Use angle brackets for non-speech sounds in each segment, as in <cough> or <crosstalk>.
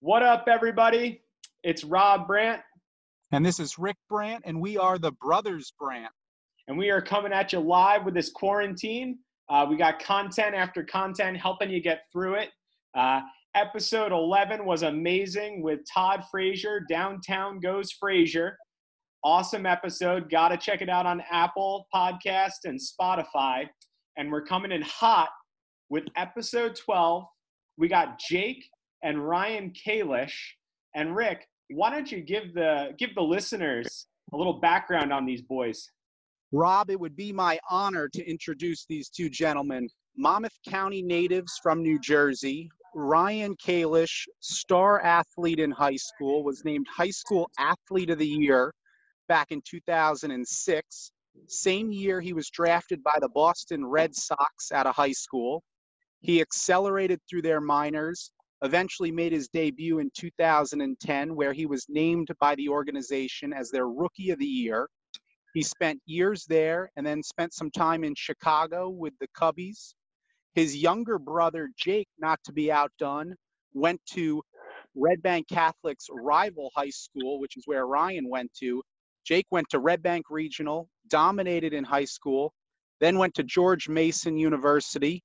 What up, everybody? It's Rob Brandt, And this is Rick Brandt, and we are the Brothers Brandt. and we are coming at you live with this quarantine. Uh, we got content after content helping you get through it. Uh, episode 11 was amazing with Todd Frazier. Downtown Goes Frazier. Awesome episode. Got to check it out on Apple Podcast and Spotify. And we're coming in hot with episode 12. We got Jake and Ryan Kalish. And Rick, why don't you give the give the listeners a little background on these boys? Rob, it would be my honor to introduce these two gentlemen. Monmouth County natives from New Jersey. Ryan Kalish, star athlete in high school, was named High School Athlete of the Year back in 2006. Same year, he was drafted by the Boston Red Sox out of high school. He accelerated through their minors, eventually made his debut in 2010, where he was named by the organization as their Rookie of the Year. He spent years there and then spent some time in Chicago with the Cubbies. His younger brother, Jake, not to be outdone, went to Red Bank Catholic's rival high school, which is where Ryan went to. Jake went to Red Bank Regional, dominated in high school, then went to George Mason University.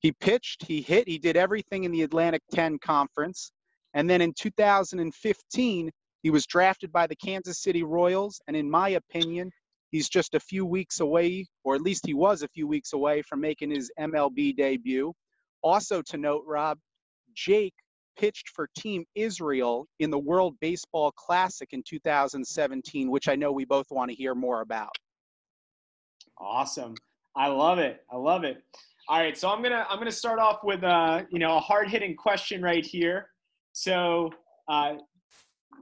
He pitched, he hit, he did everything in the Atlantic 10 Conference. And then in 2015, he was drafted by the Kansas City Royals, and in my opinion, he's just a few weeks away, or at least he was a few weeks away from making his MLB debut. Also to note, Rob, Jake pitched for Team Israel in the World Baseball Classic in 2017, which I know we both want to hear more about. Awesome. I love it. I love it. All right, so I'm gonna I'm gonna start off with uh, you know a hard hitting question right here. So uh,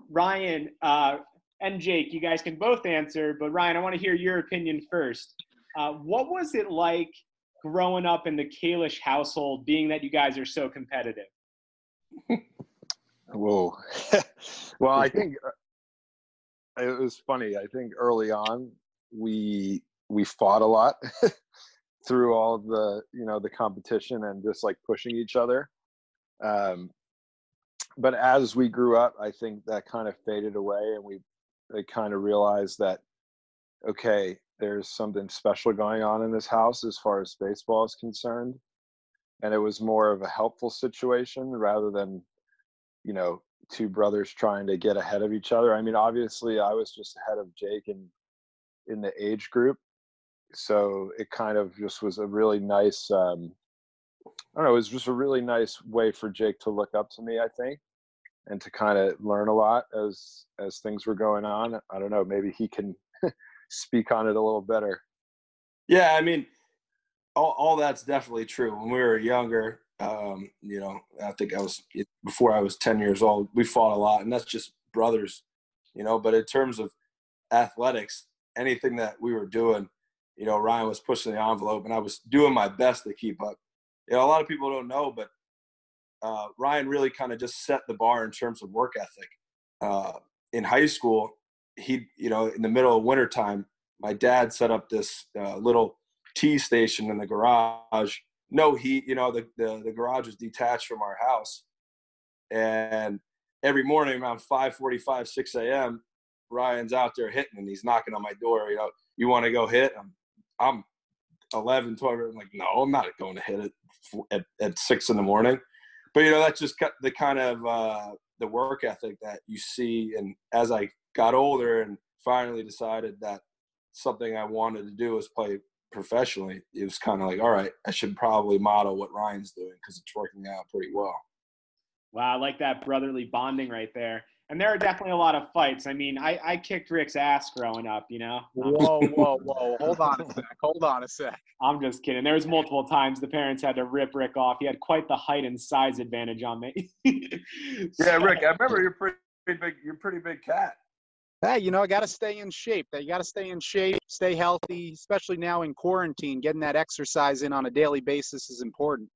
Ryan uh, and Jake, you guys can both answer, but Ryan, I want to hear your opinion first. Uh, what was it like growing up in the Kalish household, being that you guys are so competitive? <laughs> Whoa. <laughs> well, I think uh, it was funny. I think early on we we fought a lot <laughs> through all of the you know the competition and just like pushing each other. Um, but as we grew up, I think that kind of faded away, and we kind of realized that okay, there's something special going on in this house as far as baseball is concerned, and it was more of a helpful situation rather than you know two brothers trying to get ahead of each other i mean obviously i was just ahead of jake in in the age group so it kind of just was a really nice um i don't know it was just a really nice way for jake to look up to me i think and to kind of learn a lot as as things were going on i don't know maybe he can <laughs> speak on it a little better Yeah, I mean, all, all that's definitely true. When we were younger, um, you know, I think I was before I was 10 years old, we fought a lot, and that's just brothers, you know. But in terms of athletics, anything that we were doing, you know, Ryan was pushing the envelope, and I was doing my best to keep up. You know, a lot of people don't know, but uh, Ryan really kind of just set the bar in terms of work ethic. Uh, in high school, he, you know, in the middle of wintertime, my dad set up this uh, little tea station in the garage. No heat, you know, the, the, the garage was detached from our house. And every morning around 5.45, 6 a.m., Ryan's out there hitting and he's knocking on my door. You know, you want to go hit? I'm, I'm 11, 12. I'm like, no, I'm not going to hit it at, at 6 in the morning. But, you know, that's just the kind of uh, the work ethic that you see. And as I got older and finally decided that something I wanted to do was play professionally, it was kind of like, all right, I should probably model what Ryan's doing because it's working out pretty well. Wow, I like that brotherly bonding right there. And there are definitely a lot of fights. I mean, I, I kicked Rick's ass growing up, you know. Whoa, whoa, whoa! Hold on a sec. Hold on a sec. I'm just kidding. There was multiple times the parents had to rip Rick off. He had quite the height and size advantage on me. <laughs> Yeah, Rick, I remember you're pretty big. You're pretty big cat. Hey, you know, I got to stay in shape. You got to stay in shape, stay healthy, especially now in quarantine. Getting that exercise in on a daily basis is important.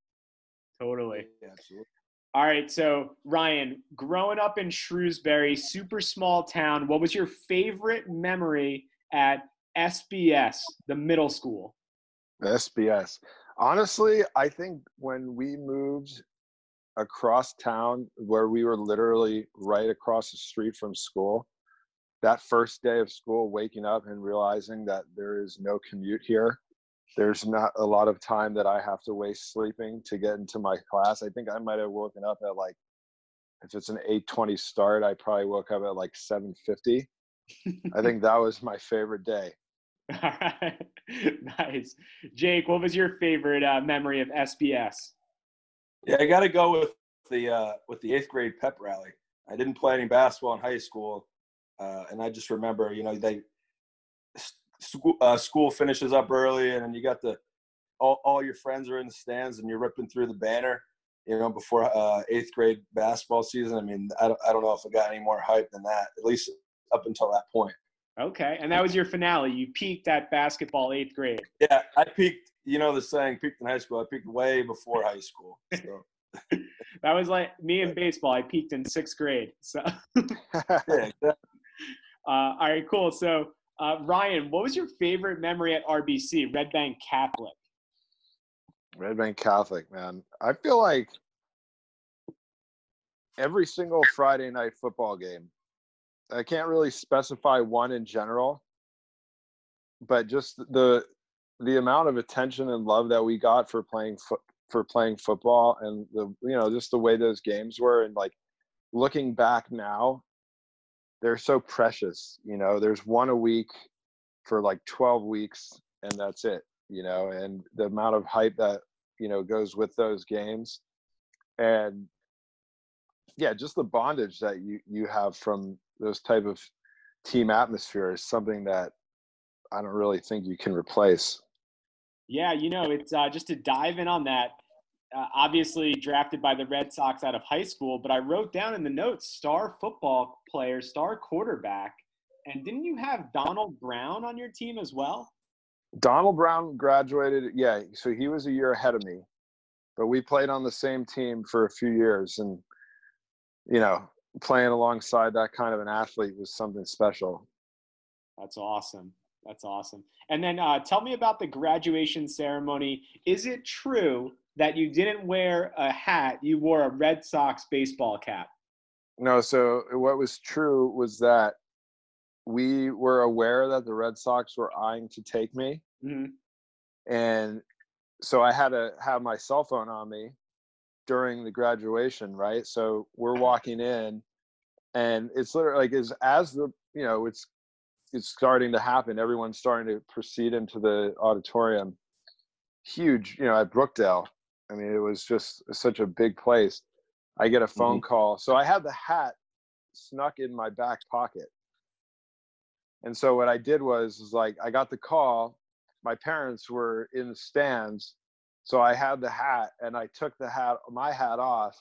Totally. Yeah, absolutely. All right. So, Ryan, growing up in Shrewsbury, super small town, what was your favorite memory at SBS, the middle school? SBS. Honestly, I think when we moved across town, where we were literally right across the street from school, that first day of school, waking up and realizing that there is no commute here, there's not a lot of time that I have to waste sleeping to get into my class. I think I might have woken up at like, if it's an 8:20 start, I probably woke up at like 7:50. I <laughs> think that was my favorite day. All right. <laughs> nice. Jake, what was your favorite uh, memory of SBS? Yeah, I got to go with the uh, with the eighth grade pep rally. I didn't play any basketball in high school, uh, and I just remember, you know, they school, uh, school finishes up early, and then you got the all, all your friends are in the stands, and you're ripping through the banner. You know, before uh, eighth grade basketball season. I mean, I don't, I don't know if it got any more hype than that. At least up until that point. Okay. And that was your finale. You peaked at basketball eighth grade. Yeah, I peaked. You know the saying, peaked in high school. I peaked way before high school. So. <laughs> <laughs> that was like me in baseball. I peaked in sixth grade. So, <laughs> yeah, exactly. uh, all right, cool. So, uh, Ryan, what was your favorite memory at RBC, Red Bank Catholic? Red Bank Catholic, man. I feel like every single Friday night football game. I can't really specify one in general, but just the the amount of attention and love that we got for playing foot for playing football and the you know just the way those games were and like looking back now they're so precious you know there's one a week for like 12 weeks and that's it you know and the amount of hype that you know goes with those games and yeah just the bondage that you you have from those type of team atmosphere is something that i don't really think you can replace Yeah, you know, it's uh, just to dive in on that. Uh, obviously, drafted by the Red Sox out of high school, but I wrote down in the notes star football player, star quarterback. And didn't you have Donald Brown on your team as well? Donald Brown graduated. Yeah, so he was a year ahead of me, but we played on the same team for a few years, and you know, playing alongside that kind of an athlete was something special. That's awesome. That's awesome. And then uh, tell me about the graduation ceremony. Is it true that you didn't wear a hat? You wore a Red Sox baseball cap. No, so what was true was that we were aware that the Red Sox were eyeing to take me, hmm and so I had to have my cell phone on me during the graduation, right? So we're walking in, and it's literally like as as the you know it's it's starting to happen. Everyone's starting to proceed into the auditorium. Huge, you know, at Brookdale. I mean, it was just such a big place. I get a phone mm-hmm. call, so I had the hat snuck in my back pocket. And so what I did was, was like I got the call. My parents were in the stands, so I had the hat, and I took the hat, my hat off,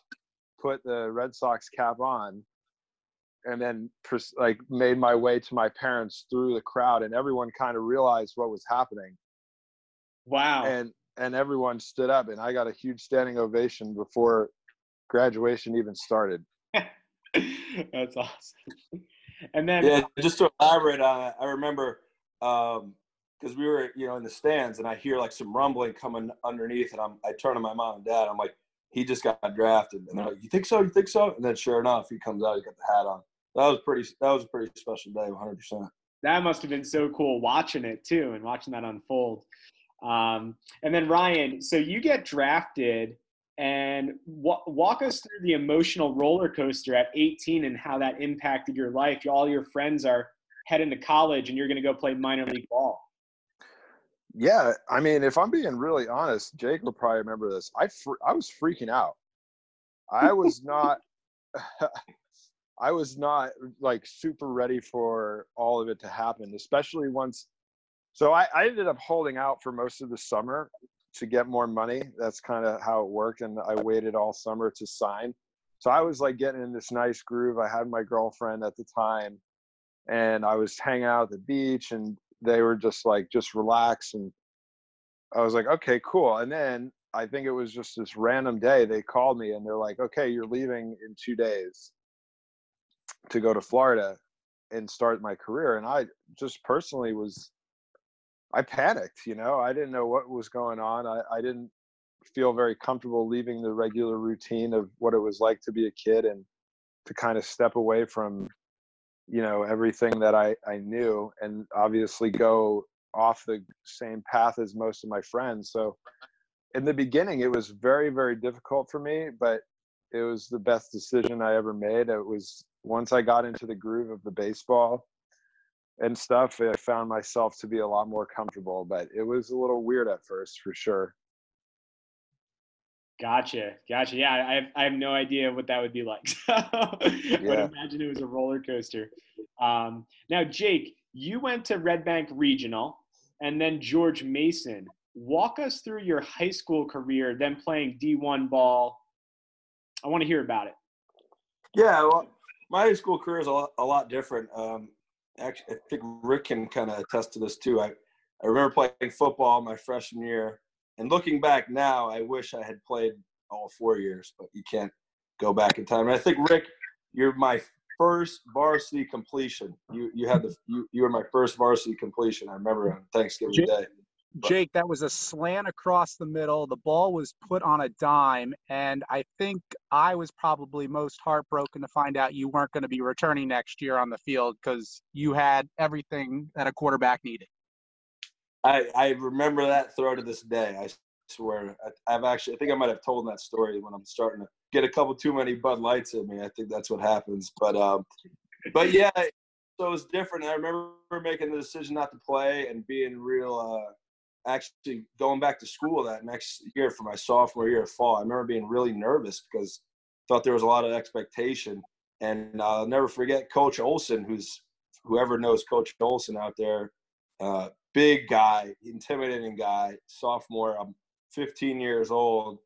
put the Red Sox cap on, and then like made my way to my parents through the crowd, and everyone kind of realized what was happening, Wow. and and everyone stood up, and I got a huge standing ovation before graduation even started. <laughs> That's awesome. And then Yeah, uh, just to elaborate on it, I remember um, because we were, you know, in the stands, and I hear like some rumbling coming underneath, and I'm, I turn to my mom and dad. I'm like, he just got drafted, and they're like, you think so? You think so? And then sure enough, he comes out, he got the hat on. That was pretty. That was a pretty special day, 100. percent that must have been so cool watching it too and watching that unfold. Um, and then Ryan, so you get drafted, and wa- walk us through the emotional roller coaster at 18 and how that impacted your life. All your friends are heading to college, and you're going to go play minor league ball. Yeah, I mean, if I'm being really honest, Jake will probably remember this. I fr- I was freaking out. I was <laughs> not. <laughs> I was not like super ready for all of it to happen, especially once. So I, I ended up holding out for most of the summer to get more money. That's kind of how it worked. And I waited all summer to sign. So I was like getting in this nice groove. I had my girlfriend at the time and I was hanging out at the beach and they were just like, just relax. And I was like, okay, cool. And then I think it was just this random day they called me and they're like, okay, you're leaving in two days to go to Florida and start my career. And I just personally was, I panicked, you know, I didn't know what was going on. I, I didn't feel very comfortable leaving the regular routine of what it was like to be a kid and to kind of step away from, you know, everything that I, I knew and obviously go off the same path as most of my friends. So in the beginning, it was very, very difficult for me, but it was the best decision I ever made. It was once I got into the groove of the baseball and stuff, I found myself to be a lot more comfortable. But it was a little weird at first, for sure. Gotcha, gotcha. Yeah, I have, I have no idea what that would be like. <laughs> So yeah. but imagine it was a roller coaster. Um, now, Jake, you went to Red Bank Regional and then George Mason. Walk us through your high school career, then playing D1 ball. I want to hear about it. Yeah, well, my high school career is a lot, a lot different. Um, actually, I think Rick can kind of attest to this too. I, I remember playing football my freshman year, and looking back now, I wish I had played all four years, but you can't go back in time. And I think Rick, you're my first varsity completion. You you had the you, you were my first varsity completion. I remember on Thanksgiving Jake, Day. Jake, that was a slant across the middle. The ball was put on a dime, and I think I was probably most heartbroken to find out you weren't going to be returning next year on the field because you had everything that a quarterback needed. I I remember that throw to this day. I swear. I, I've actually I think I might have told that story when I'm starting to get a couple too many Bud Lights in me. I think that's what happens. But um, but yeah, so it was different. I remember making the decision not to play and being real. Uh, actually going back to school that next year for my sophomore year of fall. I remember being really nervous because I thought there was a lot of expectation. And I'll never forget Coach Olson, who's whoever knows Coach Olson out there, uh, big guy, intimidating guy, sophomore. I'm 15 years old,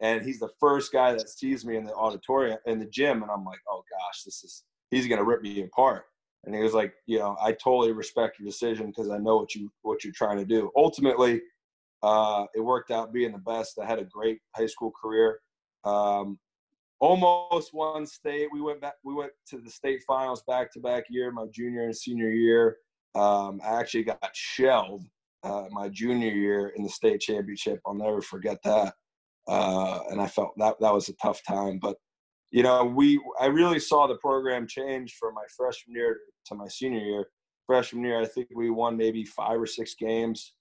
and he's the first guy that sees me in the auditorium in the gym, and I'm like, oh gosh, this is he's gonna rip me apart. And he was like, you know, I totally respect your decision because I know what you what you're trying to do. Ultimately, uh, it worked out being the best. I had a great high school career. Um, almost won state. We went back. We went to the state finals back to back year, my junior and senior year. Um, I actually got shelled uh, my junior year in the state championship. I'll never forget that. Uh, and I felt that that was a tough time. But you know, we I really saw the program change from my freshman year to my senior year. Freshman year, I think we won maybe five or six games,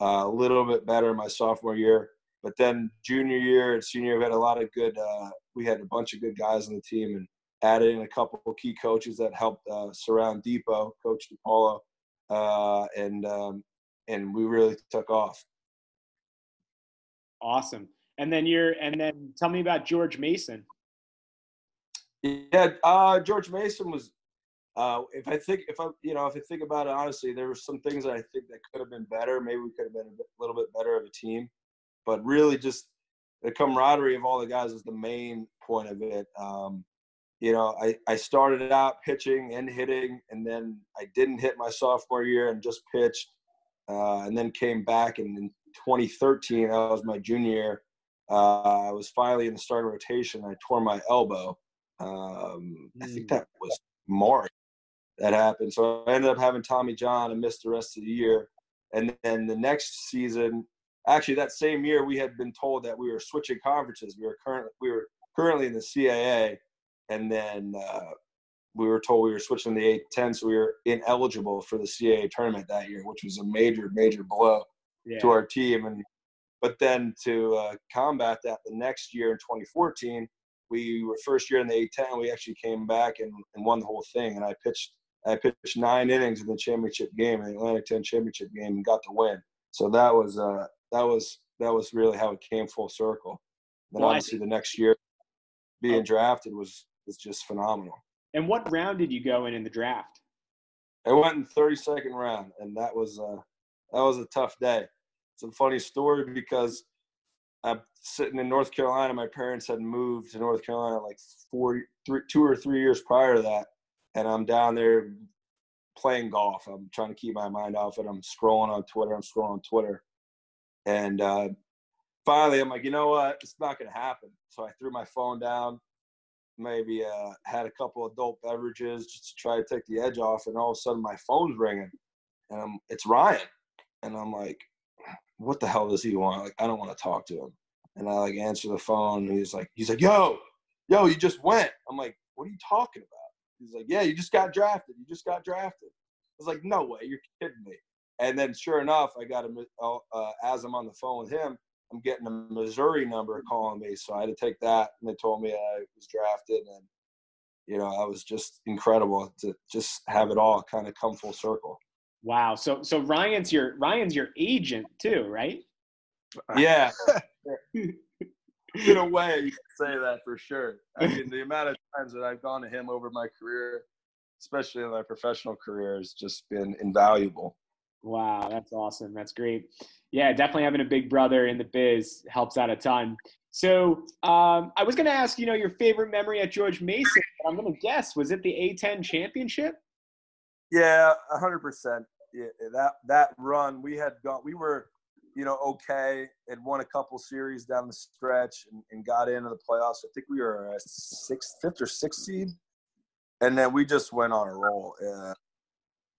uh, a little bit better my sophomore year. But then junior year and senior, we had a lot of good. Uh, we had a bunch of good guys on the team, and added in a couple of key coaches that helped uh, surround Depot, Coach DePaulo, uh, and um, and we really took off. Awesome. And then you're and then tell me about George Mason. Yeah, uh, George Mason was. Uh, if I think, if I, you know, if I think about it honestly, there were some things that I think that could have been better. Maybe we could have been a bit, little bit better of a team, but really, just the camaraderie of all the guys is the main point of it. Um, you know, I, I started out pitching and hitting, and then I didn't hit my sophomore year and just pitched, uh, and then came back. And in 2013, that was my junior year. Uh, I was finally in the starting rotation. I tore my elbow, um, I think mm. that was March that happened. So I ended up having Tommy John and missed the rest of the year. And then the next season, actually that same year, we had been told that we were switching conferences. We were currently we were currently in the CAA, and then uh, we were told we were switching the A10, so we were ineligible for the CAA tournament that year, which was a major major blow yeah. to our team. And but then to uh, combat that, the next year in 2014 we were first year in the A10. We actually came back and, and won the whole thing. And I pitched I pitched nine innings in the championship game, in the Atlantic 10 championship game, and got the win. So that was uh, that was that was really how it came full circle. Then well, obviously the next year being oh. drafted was was just phenomenal. And what round did you go in in the draft? I went in 32nd round, and that was uh, that was a tough day. It's a funny story because I'm sitting in North Carolina. My parents had moved to North Carolina like four, three, two or three years prior to that, and I'm down there playing golf. I'm trying to keep my mind off it. I'm scrolling on Twitter. I'm scrolling on Twitter, and uh, finally, I'm like, you know what? It's not to happen. So I threw my phone down. Maybe uh, had a couple adult beverages just to try to take the edge off, and all of a sudden my phone's ringing, and I'm, it's Ryan, and I'm like, what the hell does he want? Like, I don't want to talk to him. And I like answer the phone. And he's like, he's like, yo, yo, you just went. I'm like, what are you talking about? He's like, yeah, you just got drafted. You just got drafted. I was like, no way, you're kidding me. And then sure enough, I got a, uh, uh, as I'm on the phone with him, I'm getting a Missouri number calling me. So I had to take that. And they told me I was drafted. And, you know, I was just incredible to just have it all kind of come full circle. Wow. So so Ryan's your Ryan's your agent too, right? Yeah. <laughs> In a way, you can say that for sure. I mean, the amount of times that I've gone to him over my career, especially in my professional career, has just been invaluable. Wow, that's awesome. That's great. Yeah, definitely having a big brother in the biz helps out a ton. So um, I was going to ask, you know, your favorite memory at George Mason, but I'm going to guess was it the A10 championship? Yeah, hundred percent. Yeah, that that run we had gone. We were, you know, okay. Had won a couple series down the stretch and, and got into the playoffs. I think we were a sixth, fifth or sixth seed, and then we just went on a roll. Uh,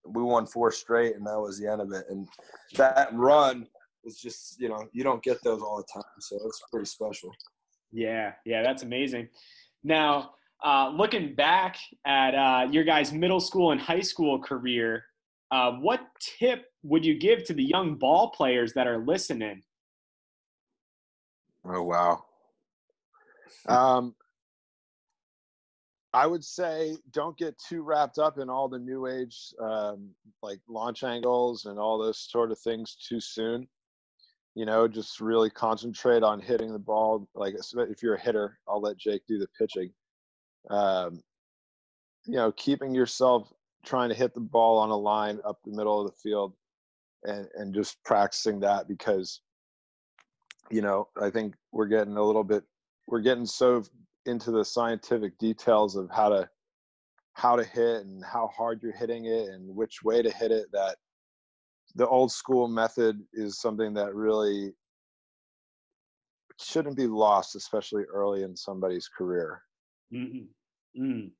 we won four straight, and that was the end of it. And that run was just, you know, you don't get those all the time, so it's pretty special. Yeah, yeah, that's amazing. Now, uh, looking back at uh, your guys' middle school and high school career, uh, what tip would you give to the young ball players that are listening? Oh wow. Um, I would say don't get too wrapped up in all the new age um, like launch angles and all those sort of things too soon. You know, just really concentrate on hitting the ball. Like if you're a hitter, I'll let Jake do the pitching um, you know, keeping yourself trying to hit the ball on a line up the middle of the field and, and just practicing that because, you know, I think we're getting a little bit, we're getting so into the scientific details of how to, how to hit and how hard you're hitting it and which way to hit it that the old school method is something that really shouldn't be lost, especially early in somebody's career. Mm-hmm. Mm.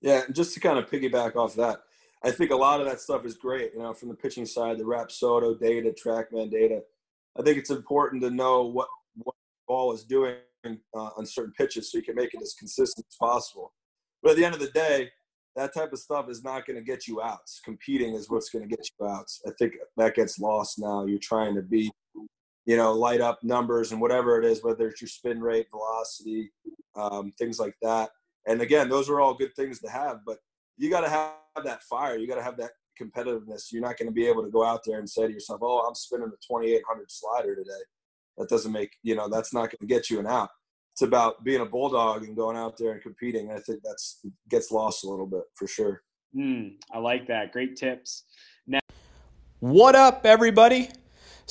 Yeah, just to kind of piggyback off that, I think a lot of that stuff is great. You know, from the pitching side, the Rapsodo data, TrackMan data. I think it's important to know what what ball is doing uh, on certain pitches so you can make it as consistent as possible. But at the end of the day, that type of stuff is not going to get you outs. Competing is what's going to get you outs. I think that gets lost now. You're trying to be, you know, light up numbers and whatever it is, whether it's your spin rate, velocity, um, things like that. And again, those are all good things to have, but you got to have that fire. You got to have that competitiveness. You're not going to be able to go out there and say to yourself, "Oh, I'm spinning a 2800 slider today." That doesn't make you know that's not going to get you an out. It's about being a bulldog and going out there and competing. And I think that's gets lost a little bit for sure. Mm, I like that. Great tips. Now, what up, everybody?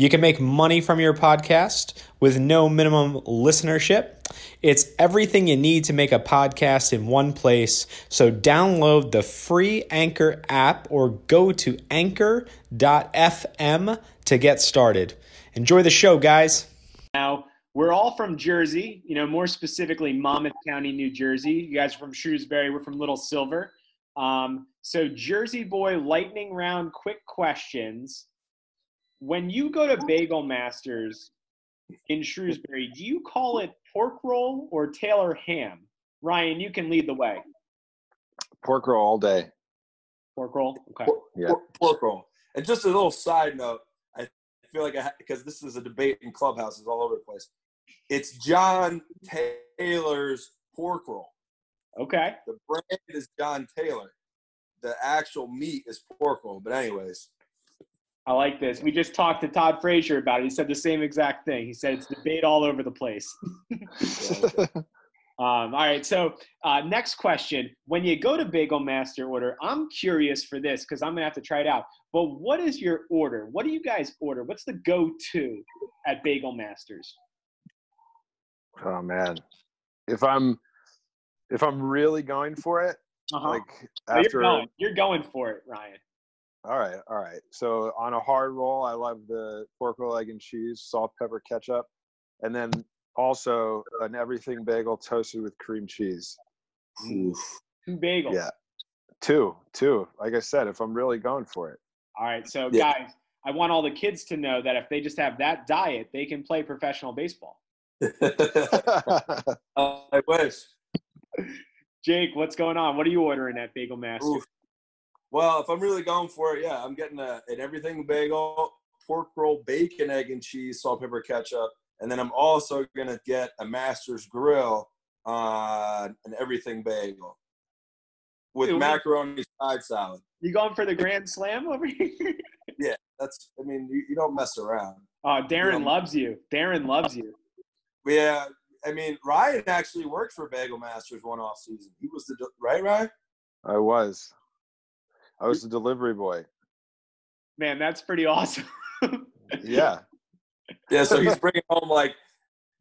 You can make money from your podcast with no minimum listenership. It's everything you need to make a podcast in one place. So download the free Anchor app or go to anchor.fm to get started. Enjoy the show, guys. Now, we're all from Jersey, you know, more specifically Monmouth County, New Jersey. You guys are from Shrewsbury, we're from Little Silver. Um, so, Jersey Boy lightning round quick questions when you go to Bagel Masters in Shrewsbury, do you call it pork roll or Taylor ham? Ryan, you can lead the way. Pork roll all day. Pork roll. Okay. Por- Yeah. por- pork roll. And just a little side note, I feel like I because this is a debate in clubhouses all over the place. It's John Taylor's pork roll. Okay. The brand is John Taylor. The actual meat is pork roll. But anyways, I like this. We just talked to Todd Frazier about it. He said the same exact thing. He said it's debate all over the place. <laughs> Um, all right. So uh, next question: When you go to Bagel Master order, I'm curious for this because I'm gonna have to try it out. But what is your order? What do you guys order? What's the go-to at Bagel Masters? oh man, if I'm if I'm really going for it, Uh-huh. like So you're after going. You're going for it, Ryan. All right, all right. So on a hard roll, I love the pork roll, egg and cheese, salt, pepper, ketchup, and then also an everything bagel toasted with cream cheese. Two bagels. Yeah. Two, two. Like I said, if I'm really going for it. All right. So Yeah. guys, I want all the kids to know that if they just have that diet, they can play professional baseball. <laughs> <laughs> I wish. Jake, what's going on? What are you ordering at Bagel Master? Oof. Well, if I'm really going for it, yeah, I'm getting a, an everything bagel, pork roll, bacon, egg, and cheese, salt, pepper, ketchup, and then I'm also gonna get a Master's Grill on an everything bagel with Ooh. macaroni side salad. You going for the grand slam over here? <laughs> Yeah, that's, I mean, you, you don't mess around. Oh, Darren Yeah. loves you. Darren loves you. Yeah, I mean, Ryan actually worked for Bagel Masters one off season. He was the de- right, Ryan. I was. I was the delivery boy. Man, that's pretty awesome. <laughs> Yeah. Yeah, so he's <laughs> bringing home like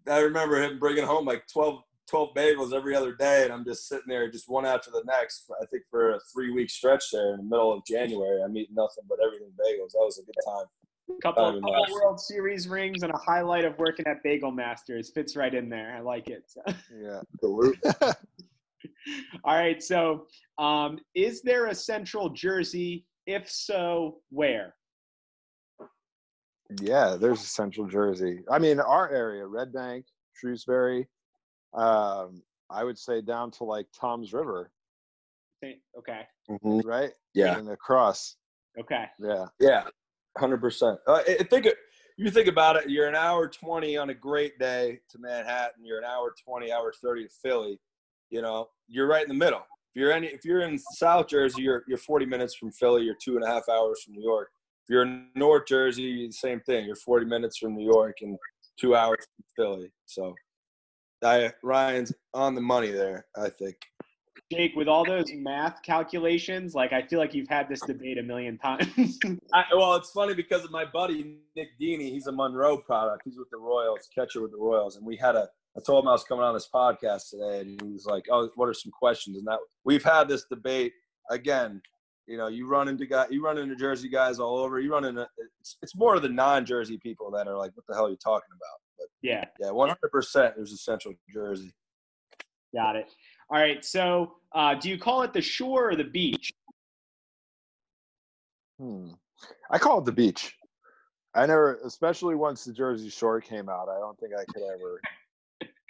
I remember him bringing home like 12, 12 bagels every other day, and I'm just sitting there, just one after the next. I think for a three week stretch there in the middle of January, I'm eating nothing but everything bagels. That was a good time. couple, That'd couple nice. World Series rings and a highlight of working at Bagel Masters fits right in there. I like it. <laughs> Yeah. <laughs> All right. So, um, is there a Central Jersey? If so, where? Yeah, there's a Central Jersey. I mean, our area, Red Bank, Shrewsbury, um, I would say down to like Toms River, Okay. right? Yeah, And across. Okay. Yeah. yeah, hundred percent. Uh, I I think it- you think about it. You're an hour twenty on a great day to Manhattan. You're an hour twenty, hour thirty to Philly. You know, you're right in the middle. If you're any, if you're in South Jersey, you're you're 40 minutes from Philly. You're two and a half hours from New York. If you're in North Jersey, same thing. You're 40 minutes from New York and two hours from Philly. So, I Ryan's on the money there. I think. Jake, with all those math calculations, like I feel like you've had this debate a million times. <laughs> I, well, it's funny because of my buddy Nick Dini. He's a Monroe product. He's with the Royals, catcher with the Royals, and we had a. I told him I was coming on this podcast today, and he was like, "Oh, what are some questions?" And that we've had this debate again. You know, you run into guy, you run into Jersey guys all over. You run into it's, it's more of the non-Jersey people that are like, "What the hell are you talking about?" But yeah, yeah, one hundred percent. There's a Central Jersey. got it. All right. So, uh, do you call it the shore or the beach? Hmm. I call it the beach. I never, especially once the Jersey Shore came out, I don't think I could ever.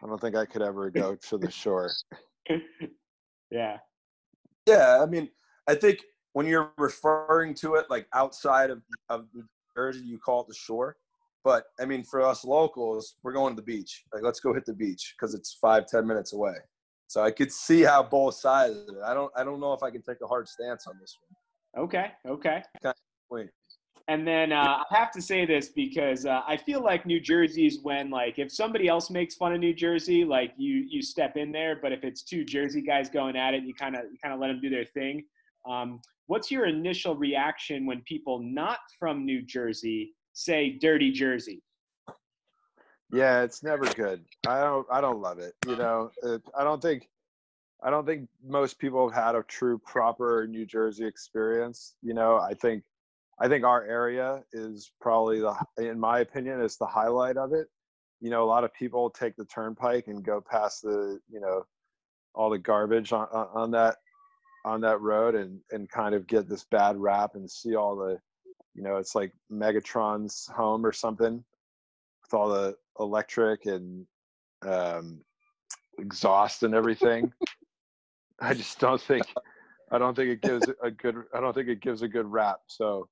I don't think I could ever go to the shore. <laughs> yeah. Yeah, I mean, I think when you're referring to it like outside of of New Jersey, you call it the shore. But I mean, for us locals, we're going to the beach. Like, let's go hit the beach because it's five, ten minutes away. So I could see how both sides of it. I don't, I don't know if I can take a hard stance on this one. Okay. Okay. Wait, And then uh, I have to say this because uh, I feel like New Jersey's when like if somebody else makes fun of New Jersey, like you you step in there. But if it's two Jersey guys going at it, you kind of you kind of let them do their thing. Um, what's your initial reaction when people not from New Jersey say "dirty Jersey"? Yeah, it's never good. I don't. I don't love it. You know, it, I don't think. I don't think most people have had a true proper New Jersey experience. You know, I think. I think our area is probably the, in my opinion, is the highlight of it. You know, a lot of people take the turnpike and go past the, you know, all the garbage on, on that on that road and and kind of get this bad rap and see all the you know it's like megatron's home or something with all the electric and um exhaust and everything i just don't think I don't think it gives a good. I don't think it gives a good rap. So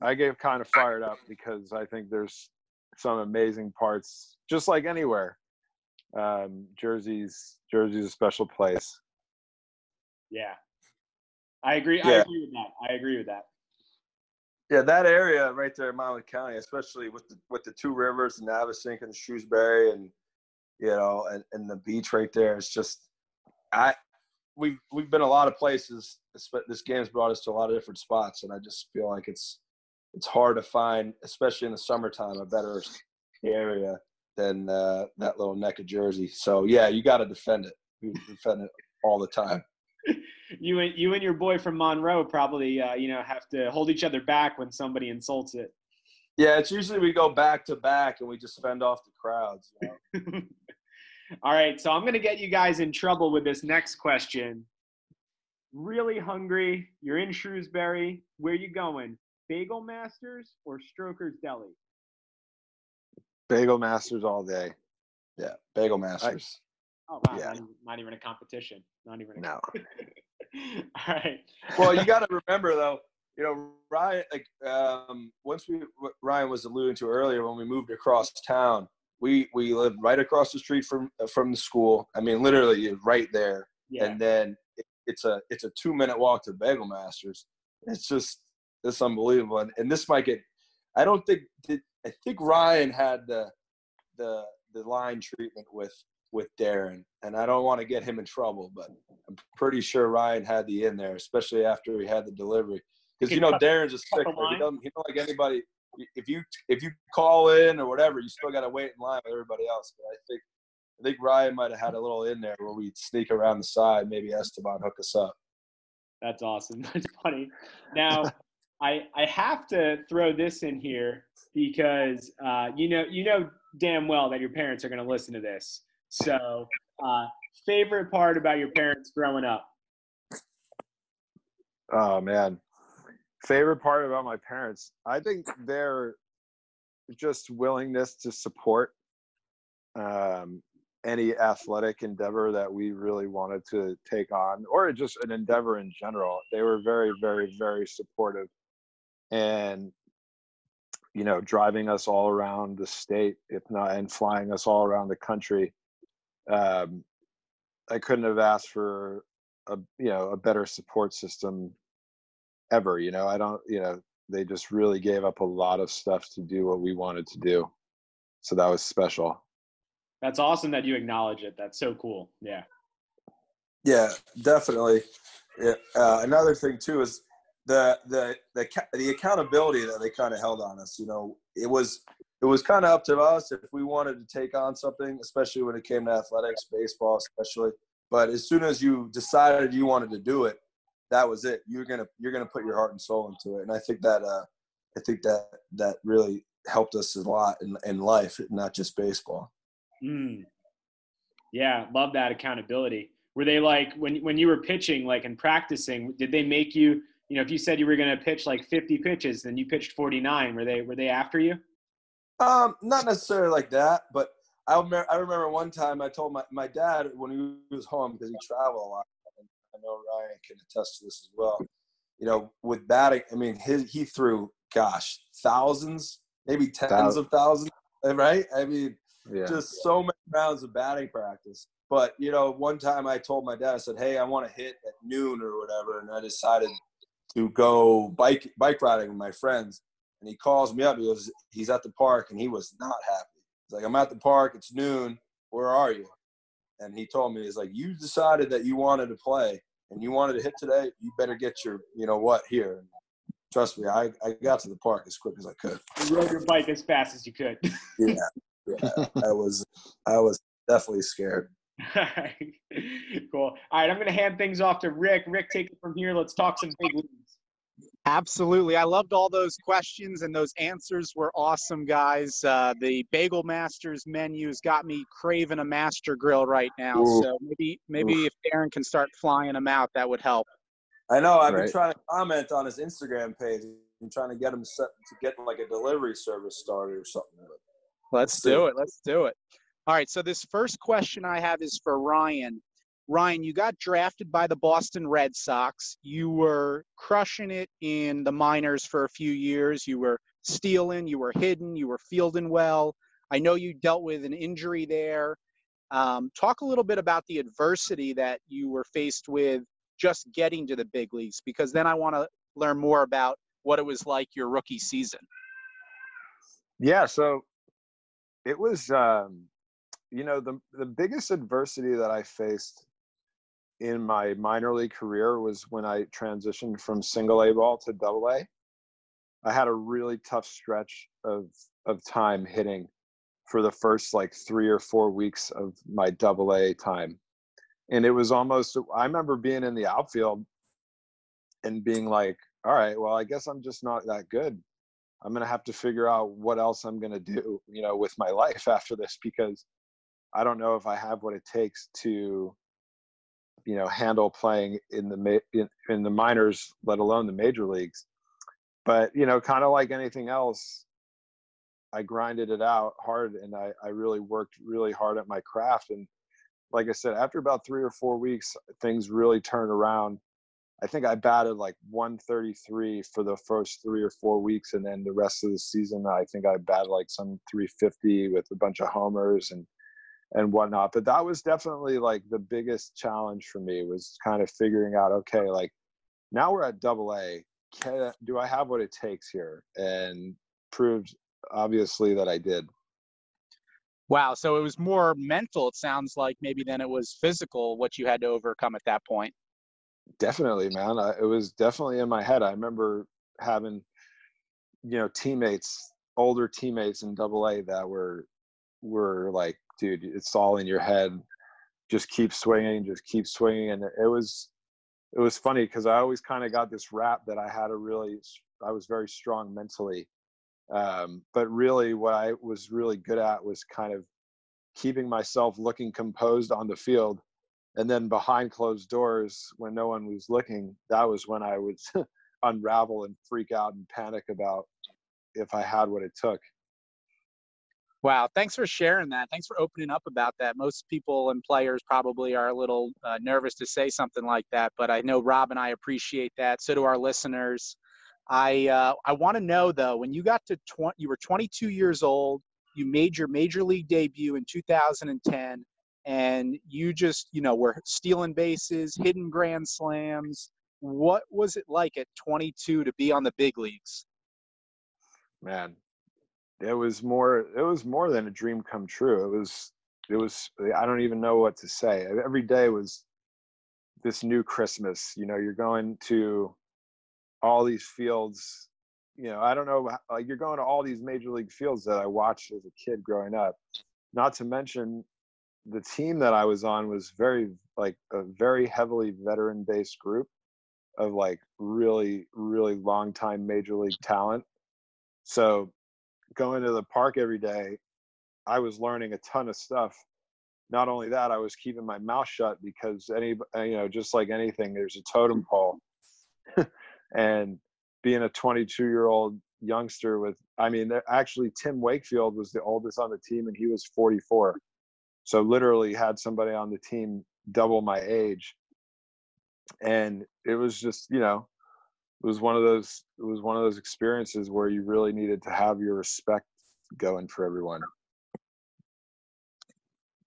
I get kind of fired up because I think there's some amazing parts, just like anywhere. Um, Jersey's Jersey's a special place. Yeah, I agree. I Yeah. agree with that. I agree with that. Yeah, that area right there in Monmouth County, especially with the with the two rivers, the Navesink and the Shrewsbury, and you know, and, and the beach right there. It's just, I, we've we've been a lot of places. This, this game's brought us to a lot of different spots, and I just feel like it's it's hard to find, especially in the summertime, a better area than uh, that little neck of Jersey. So yeah, you got to defend it. You defend it all the time. <laughs> You and you and your boy from Monroe probably uh, you know have to hold each other back when somebody insults it. Yeah, it's usually we go back to back and we just fend off the crowds. You know? <laughs> All right, so I'm going to get you guys in trouble with this next question. Really hungry. You're in Shrewsbury. Where you going? Bagel Masters or Stroker's Deli? Bagel Masters all day. Yeah, Bagel Masters. Oh, wow. Yeah. Not, even, not even a competition. Not even a No. <laughs> All right. well, you <laughs> got to remember though, you know, Ryan. Like um, once we what Ryan was alluding to earlier, when we moved across town, we we lived right across the street from from the school. I mean, literally right there. Yeah. And then it, it's a it's a two minute walk to Bagel Masters. It's just it's unbelievable. And, and this might get. I don't think did, I think Ryan had the the the line treatment with with Darren, and I don't want to get him in trouble, but I'm pretty sure Ryan had the in there, especially after he had the delivery. Because you know Darren's a stickler. He doesn't he don't like anybody. If you if you call in or whatever, you still got to wait in line with everybody else. But I think I think Ryan might have had a little in there where we'd sneak around the side, maybe Esteban hook us up. That's awesome. <laughs> That's funny. Now, <laughs> I I have to throw this in here because uh, you know you know damn well that your parents are going to listen to this. So, uh, favorite part about your parents growing up? Oh man. Favorite part about my parents, I think their just willingness to support um, any athletic endeavor that we really wanted to take on, or just an endeavor in general. They were very, very, very supportive, and you know, driving us all around the state, if not, and flying us all around the country. Um, I couldn't have asked for a you know a better support system ever you know i don't you know they just really gave up a lot of stuff to do what we wanted to do so that was special That's awesome that you acknowledge it. That's so cool. Yeah. Yeah, definitely. Yeah. Uh, another thing too is the the the the accountability that they kind of held on us. You know, it was it was kind of up to us if we wanted to take on something, especially when it came to athletics, baseball, especially. But as soon as you decided you wanted to do it, that was it. You're gonna you're gonna put your heart and soul into it, and I think that uh, I think that that really helped us a lot in in life, not just baseball. Mm. Yeah, love that accountability. Were they like when when you were pitching, like and practicing? Did they make you? You know, if you said you were going to pitch like 50 pitches, then you pitched 49. Were they were they after you? Um, not necessarily like that, but I remember, I remember one time I told my, my dad when he was home because he traveled a lot. And I know Ryan can attest to this as well. You know, with batting, I mean, his, he threw, gosh, thousands, maybe tens Thousands. of thousands, right? I mean, yeah just so many rounds of batting practice. But you know, one time I told my dad, I said, "Hey, I want to hit at noon or whatever," and I decided to go bike bike riding with my friends. And he calls me up. He goes, "He's at the park," and he was not happy. He's like, "I'm at the park. It's noon. Where are you?" And he told me, "He's like, you decided that you wanted to play and you wanted to hit today. You better get your, you know what, here." Trust me, I, I got to the park as quick as I could. You rode your bike as fast as you could. <laughs> Yeah, yeah. I was I was definitely scared. <laughs> cool. All right, I'm going to hand things off to Rick. Rick, take it from here. Let's talk some big leagues. Absolutely. I loved all those questions and those answers were awesome, guys. Uh, the Bagel Masters menus got me craving a master grill right now. Ooh. So maybe maybe if Darren can start flying them out, that would help. I know. I've Right. been trying to comment on his Instagram page. I'm trying to get him set to get like a delivery service started or something. But Let's do do it. Let's do it. All right. So this first question I have is for Ryan. Ryan, you got drafted by the Boston Red Sox. You were crushing it in the minors for a few years. You were stealing, you were hidden, you were fielding well. I know you dealt with an injury there. Um, talk a little bit about the adversity that you were faced with just getting to the big leagues, because then I want to learn more about what it was like your rookie season. Yeah, so it was, um, you know, the the biggest adversity that I faced in my minor league career was when I transitioned from single A ball to double A. I had a really tough stretch of of time hitting for the first like three or four weeks of my double A time. And it was almost I remember being in the outfield and being like, all right, well, I guess I'm just not that good. I'm gonna have to figure out what else I'm gonna do, you know, with my life <laughs> after this because I don't know if I have what it takes to you know handle playing in the in, in the minors let alone the major leagues. But you know kind of like anything else i grinded it out hard and I, I really worked really hard at my craft. And like i said after about three or four weeks things really turned around. I think i batted like 133 for the first three or four weeks and then the rest of the season i think i batted like some 350 with a bunch of homers and and whatnot. But that was definitely like the biggest challenge for me was kind of figuring out, okay, like now we're at double A. Can, do I have what it takes here? And proved obviously that I did. Wow. So it was more mental, it sounds like, maybe than it was physical, what you had to overcome at that point. Definitely, man. I, it was definitely in my head. I remember having, you know, teammates, older teammates in double A that were, were like dude, it's all in your head. Just keep swinging, just keep swinging. And it was, it was funny because I always kind of got this rap that I had a really, I was very strong mentally. Um, but really, what I was really good at was kind of keeping myself looking composed on the field. And then behind closed doors, when no one was looking, that was when I would <laughs> unravel and freak out and panic about if I had what it took. Wow, thanks for sharing that. Thanks for opening up about that. Most people and players probably are a little uh, nervous to say something like that, but I know Rob and I appreciate that. So do our listeners. I uh, I want to know though, when you got to 20, you were 22 years old, you made your major league debut in 2010, and you just you know were stealing bases, hitting grand slams. What was it like at 22 to be on the big leagues? Man, it was more it was more than a dream come true. It was it was i don't even know what to say. Every day was this new christmas you know you're going to all these fields you know i don't know like you're going to all these major league fields that i watched as a kid growing up. Not to mention the team that i was on was very like a very heavily veteran based group of like really really long time major league talent. So going to the park every day, I was learning a ton of stuff. Not only that, I was keeping my mouth shut because any, uh, you know, just like anything, there's a totem pole. <laughs> and being a 22 year old youngster with, I mean, actually, Tim Wakefield was the oldest on the team and he was 44. So literally had somebody on the team double my age. And it was just, you know, it was one of those it was one of those experiences where you really needed to have your respect going for everyone.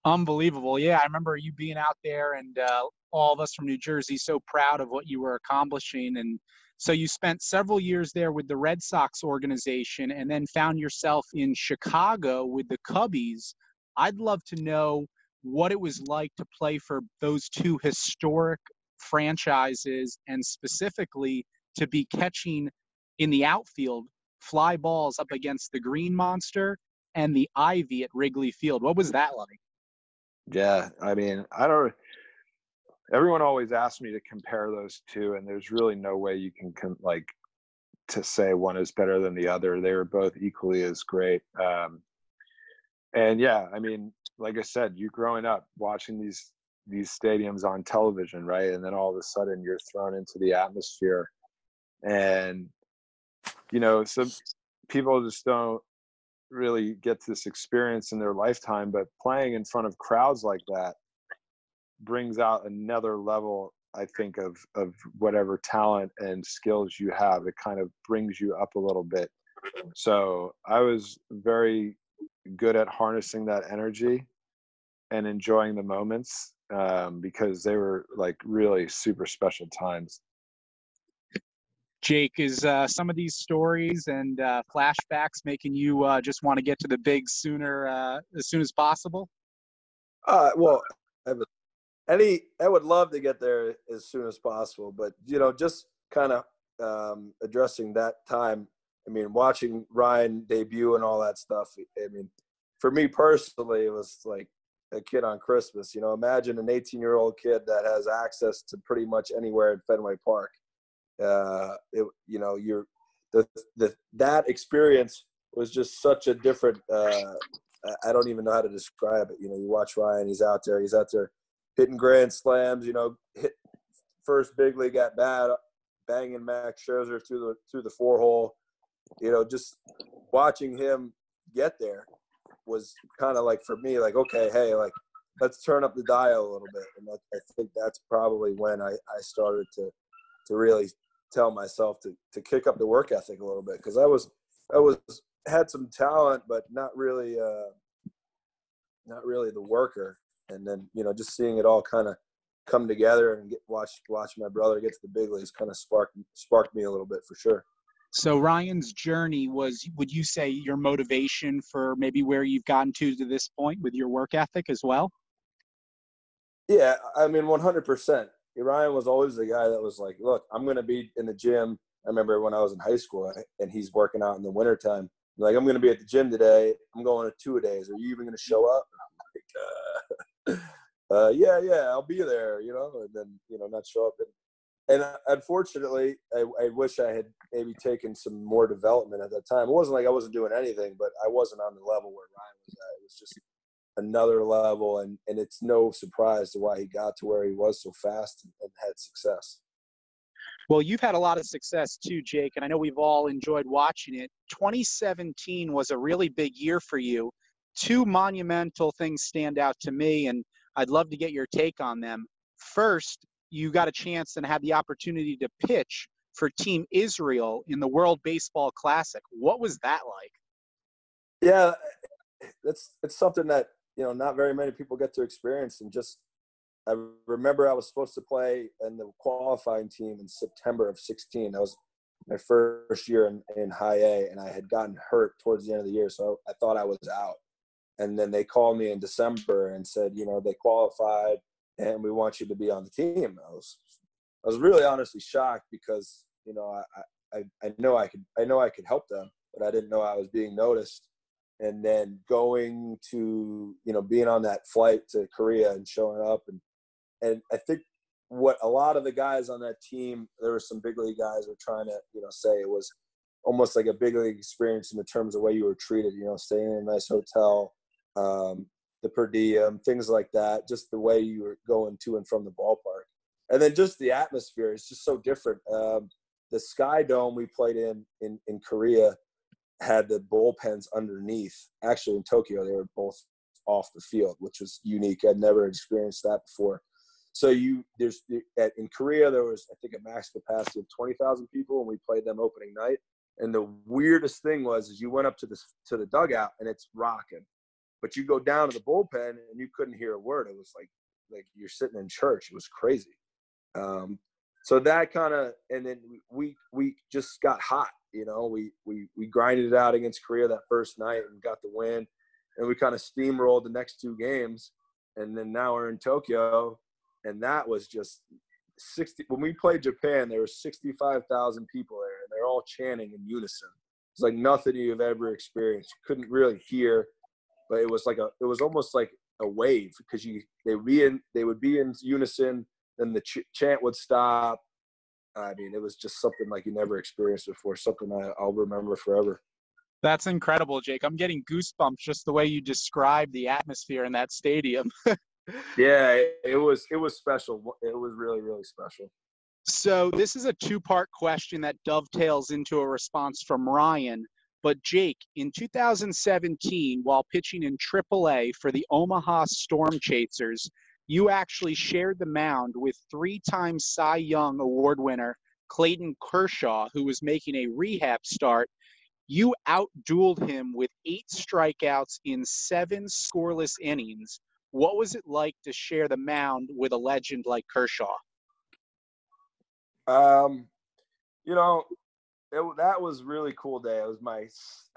Unbelievable. Yeah i remember you being out there and uh, all of us from new jersey so proud of what you were accomplishing. And so you spent several years there with the red sox organization and then found yourself in chicago with the cubbies. I'd love to know what it was like to play for those two historic franchises and specifically to be catching in the outfield fly balls up against the green monster and the ivy at Wrigley Field. What was that like? Yeah, I mean, I don't. Everyone always asks me to compare those two, and there's really no way you can like to say one is better than the other. They were both equally as great. Um, and yeah, I mean, like I said, you growing up watching these these stadiums on television, right? And then all of a sudden you're thrown into the atmosphere and you know some people just don't really get this experience in their lifetime but playing in front of crowds like that brings out another level i think of of whatever talent and skills you have. It kind of brings you up a little bit. So i was very good at harnessing that energy and enjoying the moments um, because they were like really super special times Jake, is uh, some of these stories and uh, flashbacks making you uh, just want to get to the big sooner, uh, as soon as possible? Uh, well, I would, any I would love to get there as soon as possible, but you know, just kind of um, addressing that time. I mean, watching Ryan debut and all that stuff. I mean, for me personally, it was like a kid on Christmas. You know, imagine an 18 year old kid that has access to pretty much anywhere in Fenway Park uh, it, you know, you're the, the that experience was just such a different. Uh, I don't even know how to describe it. You know, you watch Ryan; he's out there, he's out there hitting grand slams. You know, hit first big league at bat, banging Max Scherzer through the through the four hole. You know, just watching him get there was kind of like for me, like okay, hey, like let's turn up the dial a little bit, and I think that's probably when I I started to to really tell myself to to kick up the work ethic a little bit because I was I was had some talent but not really uh not really the worker. And then you know just seeing it all kind of come together and get watch watch my brother get to the big leagues kind of sparked sparked me a little bit for sure. So ryan's journey was would you say your motivation for maybe where you've gotten to to this point with your work ethic as well? Yeah i mean 100% Ryan was always the guy that was like, look, I'm going to be in the gym. I remember when I was in high school and he's working out in the wintertime. Like, I'm going to be at the gym today. I'm going to two a days. Are you even going to show up? Like, uh, <laughs> uh, yeah, yeah, I'll be there, you know, and then, you know, not show up. And, and uh, unfortunately, I, I wish I had maybe taken some more development at that time. It wasn't like I wasn't doing anything, but I wasn't on the level where Ryan was at. It was just another level and and it's no surprise to why he got to where he was so fast and, and, had success. Well you've had a lot of success too jake and i know we've all enjoyed watching it. 2017 was a really big year for you. Two monumental things stand out to me and i'd love to get your take on them. First you got a chance and had the opportunity to pitch for team israel in the world baseball classic. What was that like? Yeah it's it's something that you know not very many people get to experience and just i remember i was supposed to play in the qualifying team in september of 16 that was my first year in, in high a and i had gotten hurt towards the end of the year so i thought i was out. And then they called me in december and said you know they qualified and we want you to be on the team. I was i was really honestly shocked because you know i i, I know i could i know i could help them but i didn't know i was being noticed and then going to you know being on that flight to Korea and showing up and and I think what a lot of the guys on that team there were some big league guys were trying to you know say it was almost like a big league experience in the terms of the way you were treated you know staying in a nice hotel um, the per diem things like that just the way you were going to and from the ballpark. And then just the atmosphere is just so different. Um, the sky dome we played in in, in korea had the bullpens underneath. Actually, in Tokyo, they were both off the field, which was unique. I'd never experienced that before. So you there's at, in Korea there was I think a max capacity of twenty thousand people, and we played them opening night. And the weirdest thing was is you went up to the to the dugout and it's rocking, but you go down to the bullpen and you couldn't hear a word. It was like like you're sitting in church. It was crazy. Um, so that kind of and then we we just got hot you know, we we we grinded it out against Korea that first night and got the win, and we kind of steamrolled the next two games, and then now we're in Tokyo, and that was just sixty. When we played Japan, there were sixty-five thousand people there, and they're all chanting in unison. It's like nothing you've ever experienced. You couldn't really hear, but it was like a. It was almost like a wave because you they would be in they would be in unison, then the ch- chant would stop, I mean, it was just something like you never experienced before, something I, I'll remember forever. That's incredible, Jake. I'm getting goosebumps just the way you describe the atmosphere in that stadium. <laughs> yeah, it, it was it was special. It was really really special. So this is a two-part question that dovetails into a response from Ryan. But Jake, in 2017, while pitching in AAA for the Omaha Storm Chasers, you actually shared the mound with three-time Cy Young Award winner Clayton Kershaw, who was making a rehab start. You outdueled him with eight strikeouts in seven scoreless innings. What was it like to share the mound with a legend like Kershaw? Um, you know, it, that was really cool day. It was my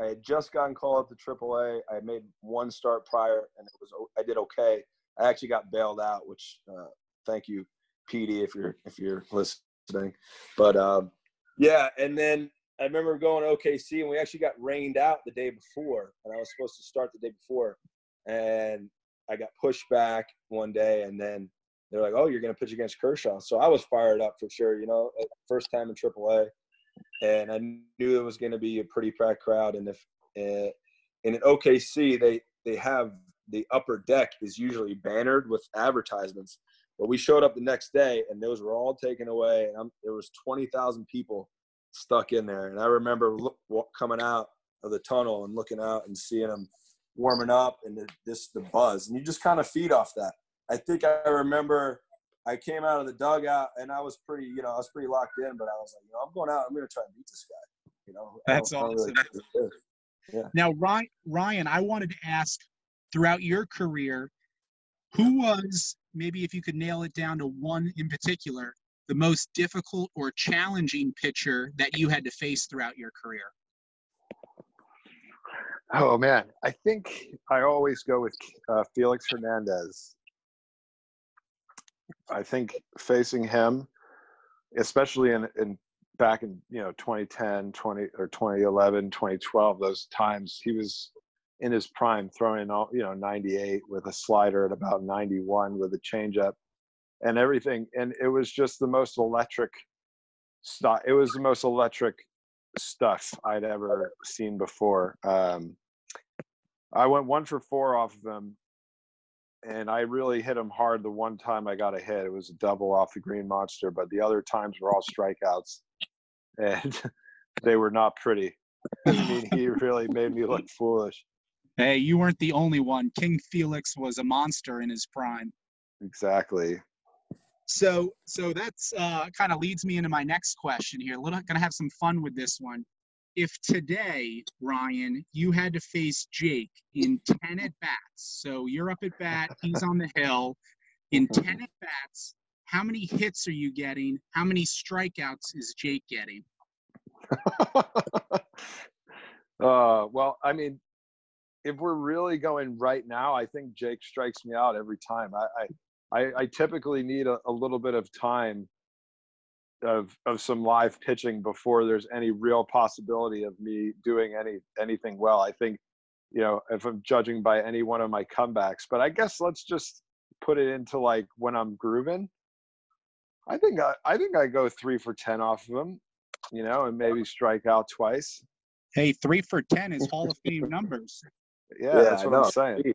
I had just gotten called up to AAA. I made one start prior, and it was I did okay. I actually got bailed out, which uh, thank you, PD, if you're if you're listening. But um, yeah, and then I remember going to OKC, and we actually got rained out the day before, and I was supposed to start the day before, and I got pushed back one day, and then they're like, "Oh, you're going to pitch against Kershaw." So I was fired up for sure. You know, first time in AAA and I knew it was going to be a pretty packed crowd. And if uh, in an OKC, they they have the upper deck is usually bannered with advertisements. But we showed up the next day, and those were all taken away. And I'm, there was twenty thousand people stuck in there. And I remember look, coming out of the tunnel and looking out and seeing them warming up and the, this the buzz, and you just kind of feed off that. I think I remember I came out of the dugout and I was pretty, you know, I was pretty locked in, but I was like, you know, I'm going out. I'm going to try and beat this guy. You know, that's awesome. Really yeah. Now, Ryan, Ryan, I wanted to ask throughout your career, who was maybe if you could nail it down to one in particular, the most difficult or challenging pitcher that you had to face throughout your career? Oh man, I think I always go with uh, Felix Hernandez. I think facing him, especially in, in back in you know 2010, 20 or 2011, 2012, those times he was in his prime, throwing all you know 98 with a slider at about 91 with a changeup and everything, and it was just the most electric stuff. It was the most electric stuff I'd ever seen before. Um, I went one for four off of him and I really hit him hard the one time I got a hit. It was a double off the green monster, but the other times were all strikeouts, and <laughs> they were not pretty. <laughs> I mean, he really made me look foolish. Hey, you weren't the only one. King Felix was a monster in his prime. Exactly. So, so that's uh, kind of leads me into my next question here. We're gonna have some fun with this one if today, Ryan, you had to face Jake in 10 at bats, so you're up at bat, he's on the hill, in 10 at bats, how many hits are you getting? How many strikeouts is Jake getting? <laughs> uh, well, I mean, if we're really going right now, I think Jake strikes me out every time. I, I, I typically need a, a little bit of time of of some live pitching before there's any real possibility of me doing any anything well. I think, you know, if I'm judging by any one of my comebacks, but I guess let's just put it into like when I'm grooving. I think I, I think I go three for ten off of them, you know, and maybe strike out twice. Hey, three for ten is Hall of Fame <laughs> numbers. Yeah, yeah that's what I'm saying.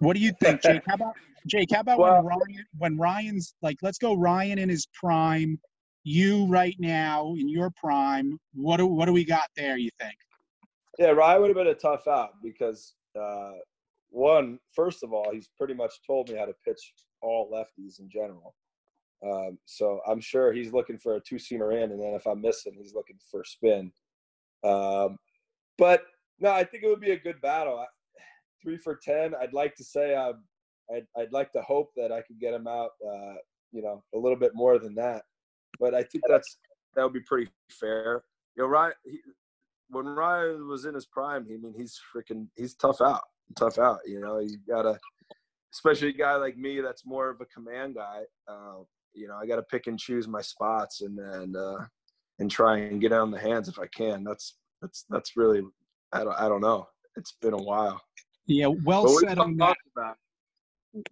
What do you think, <laughs> Jake? How about Jake? How about well, when Ryan when Ryan's like, let's go Ryan in his prime, you right now in your prime, what do what do we got there? You think? Yeah, Ryan would have been a tough out because uh, one, first of all, he's pretty much told me how to pitch all lefties in general. Um, so I'm sure he's looking for a two seamer in, and then if I'm missing, he's looking for spin. Um, but no, I think it would be a good battle. I, three for ten. I'd like to say um, I'd, I'd like to hope that I could get him out. Uh, you know, a little bit more than that. But I think that's that would be pretty fair. You know, Ryan, he, when Ryan was in his prime, I mean, he's freaking, he's tough out, tough out. You know, you gotta, especially a guy like me that's more of a command guy. Uh, you know, I got to pick and choose my spots and and uh, and try and get on the hands if I can. That's that's that's really, I don't I don't know. It's been a while. Yeah, well said on that. About?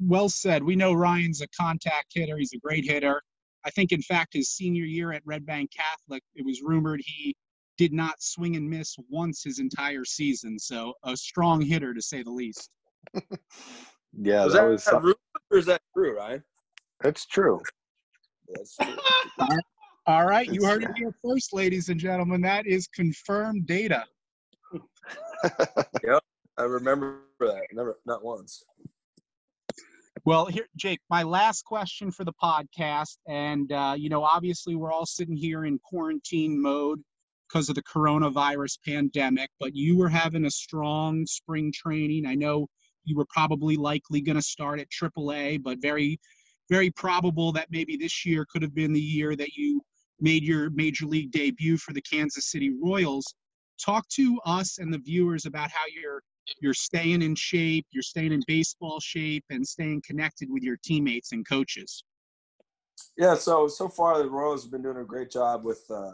Well said. We know Ryan's a contact hitter. He's a great hitter. I think, in fact, his senior year at Red Bank Catholic, it was rumored he did not swing and miss once his entire season. So a strong hitter, to say the least. <laughs> yeah, was that, that was that rumor or is that true, Ryan? That's true. <laughs> That's true. All right, you heard it here first, ladies and gentlemen. That is confirmed data. yep, I remember that. Never, not once. Well, here, Jake, my last question for the podcast, and uh, you know, obviously we're all sitting here in quarantine mode because of the coronavirus pandemic, but you were having a strong spring training. I know you were probably likely going to start at AAA, but very, very probable that maybe this year could have been the year that you made your major league debut for the Kansas City Royals. Talk to us and the viewers about how you're you're staying in shape, you're staying in baseball shape, and staying connected with your teammates and coaches. Yeah, so so far the Royals have been doing a great job with uh,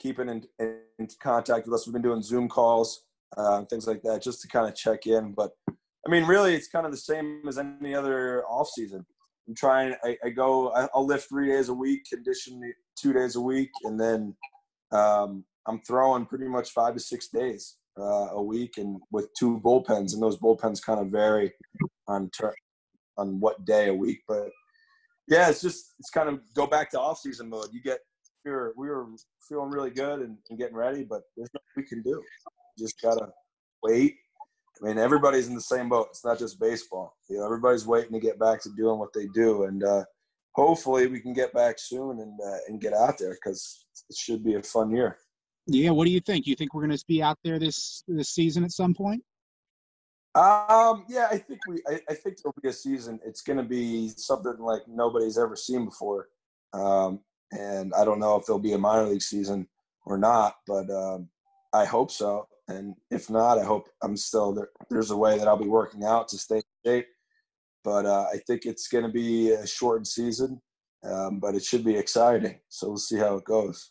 keeping in, in, contact with us. We've been doing Zoom calls, uh, things like that, just to kind of check in. But I mean, really, it's kind of the same as any other off season. I'm trying. I, I go. I'll lift three days a week, condition two days a week, and then um, I'm throwing pretty much five to six days uh, a week, and with two bullpens, and those bullpens kind of vary on ter- on what day a week. But yeah, it's just it's kind of go back to off season mode. You get we were we were feeling really good and, and getting ready, but there's nothing we can do. You just gotta wait. I mean, everybody's in the same boat. It's not just baseball. You know, everybody's waiting to get back to doing what they do, and uh, hopefully we can get back soon and uh, and get out there because it should be a fun year. Yeah, what do you think? You think we're going to be out there this this season at some point? Um, yeah, I think we. I, I think there'll be a season. It's going to be something like nobody's ever seen before, um, and I don't know if there'll be a minor league season or not, but um, I hope so. And if not, I hope I'm still there. There's a way that I'll be working out to stay in shape. But uh, I think it's going to be a shortened season, um, but it should be exciting. So we'll see how it goes.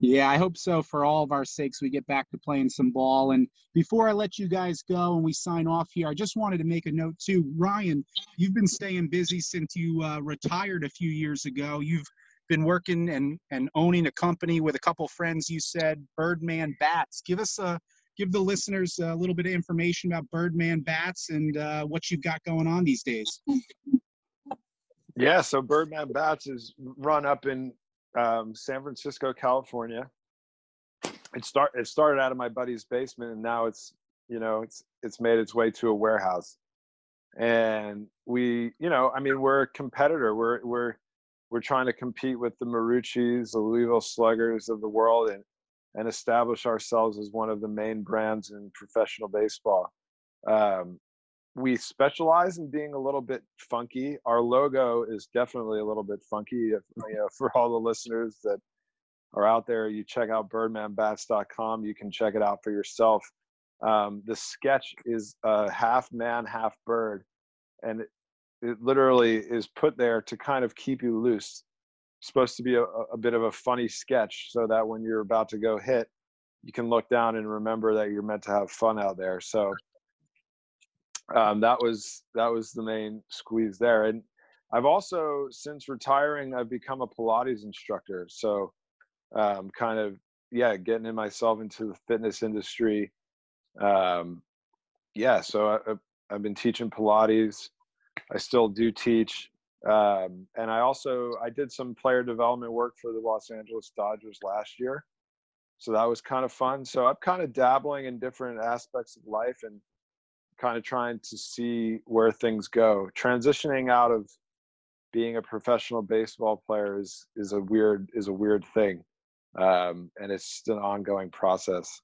Yeah, I hope so for all of our sakes. We get back to playing some ball. And before I let you guys go and we sign off here, I just wanted to make a note too. Ryan, you've been staying busy since you uh, retired a few years ago. You've been working and, and owning a company with a couple friends. You said Birdman Bats. Give us a give the listeners a little bit of information about Birdman Bats and uh, what you've got going on these days. Yeah, so Birdman Bats is run up in um, San Francisco, California. It start it started out of my buddy's basement, and now it's you know it's it's made its way to a warehouse. And we, you know, I mean, we're a competitor. We're we're we're trying to compete with the Maruccis, the Louisville Sluggers of the world, and and establish ourselves as one of the main brands in professional baseball. Um, we specialize in being a little bit funky. Our logo is definitely a little bit funky. If, you know, <laughs> for all the listeners that are out there, you check out birdmanbats.com. You can check it out for yourself. Um, the sketch is a half man, half bird, and it, it, literally is put there to kind of keep you loose. It's supposed to be a, a bit of a funny sketch so that when you're about to go hit, you can look down and remember that you're meant to have fun out there. So um, that was that was the main squeeze there. And I've also since retiring, I've become a Pilates instructor. So um, kind of yeah, getting in myself into the fitness industry. Um, yeah, so I, I've been teaching Pilates. I still do teach, um, and I also I did some player development work for the Los Angeles Dodgers last year. So that was kind of fun. So I'm kind of dabbling in different aspects of life and kind of trying to see where things go. Transitioning out of being a professional baseball player is is a weird is a weird thing, um, and it's just an ongoing process.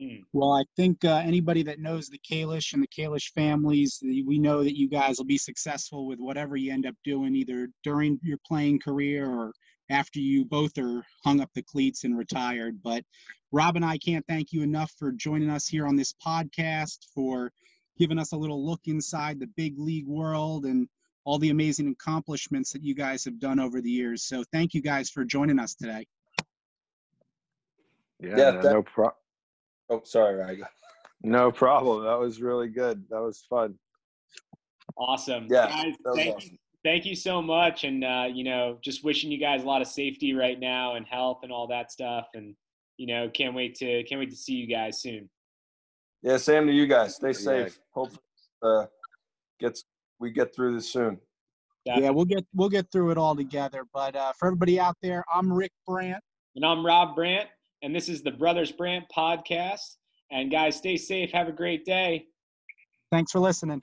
Hmm. Well, I think uh, anybody that knows the Kalish and the Kalish families, we know that you guys will be successful with whatever you end up doing, either during your playing career or after you both are hung up the cleats and retired. But Rob and I can't thank you enough for joining us here on this podcast, for giving us a little look inside the big league world and all the amazing accomplishments that you guys have done over the years. So thank you guys for joining us today. Yeah, yeah that, no problem. Oh, sorry, Ryan. No problem. That was really good. That was fun. Awesome. Yeah, guys, thank awesome. you thank you so much and uh, you know just wishing you guys a lot of safety right now and health and all that stuff and you know, can't wait to can't wait to see you guys soon. Yeah, same to you guys. Stay safe. Hopefully uh, gets we get through this soon. Definitely. Yeah, we'll get we'll get through it all together. But uh, for everybody out there, I'm Rick Brandt, and I'm Rob Brandt, and this is the Brothers Brandt podcast. And guys, stay safe. Have a great day. Thanks for listening.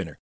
winner.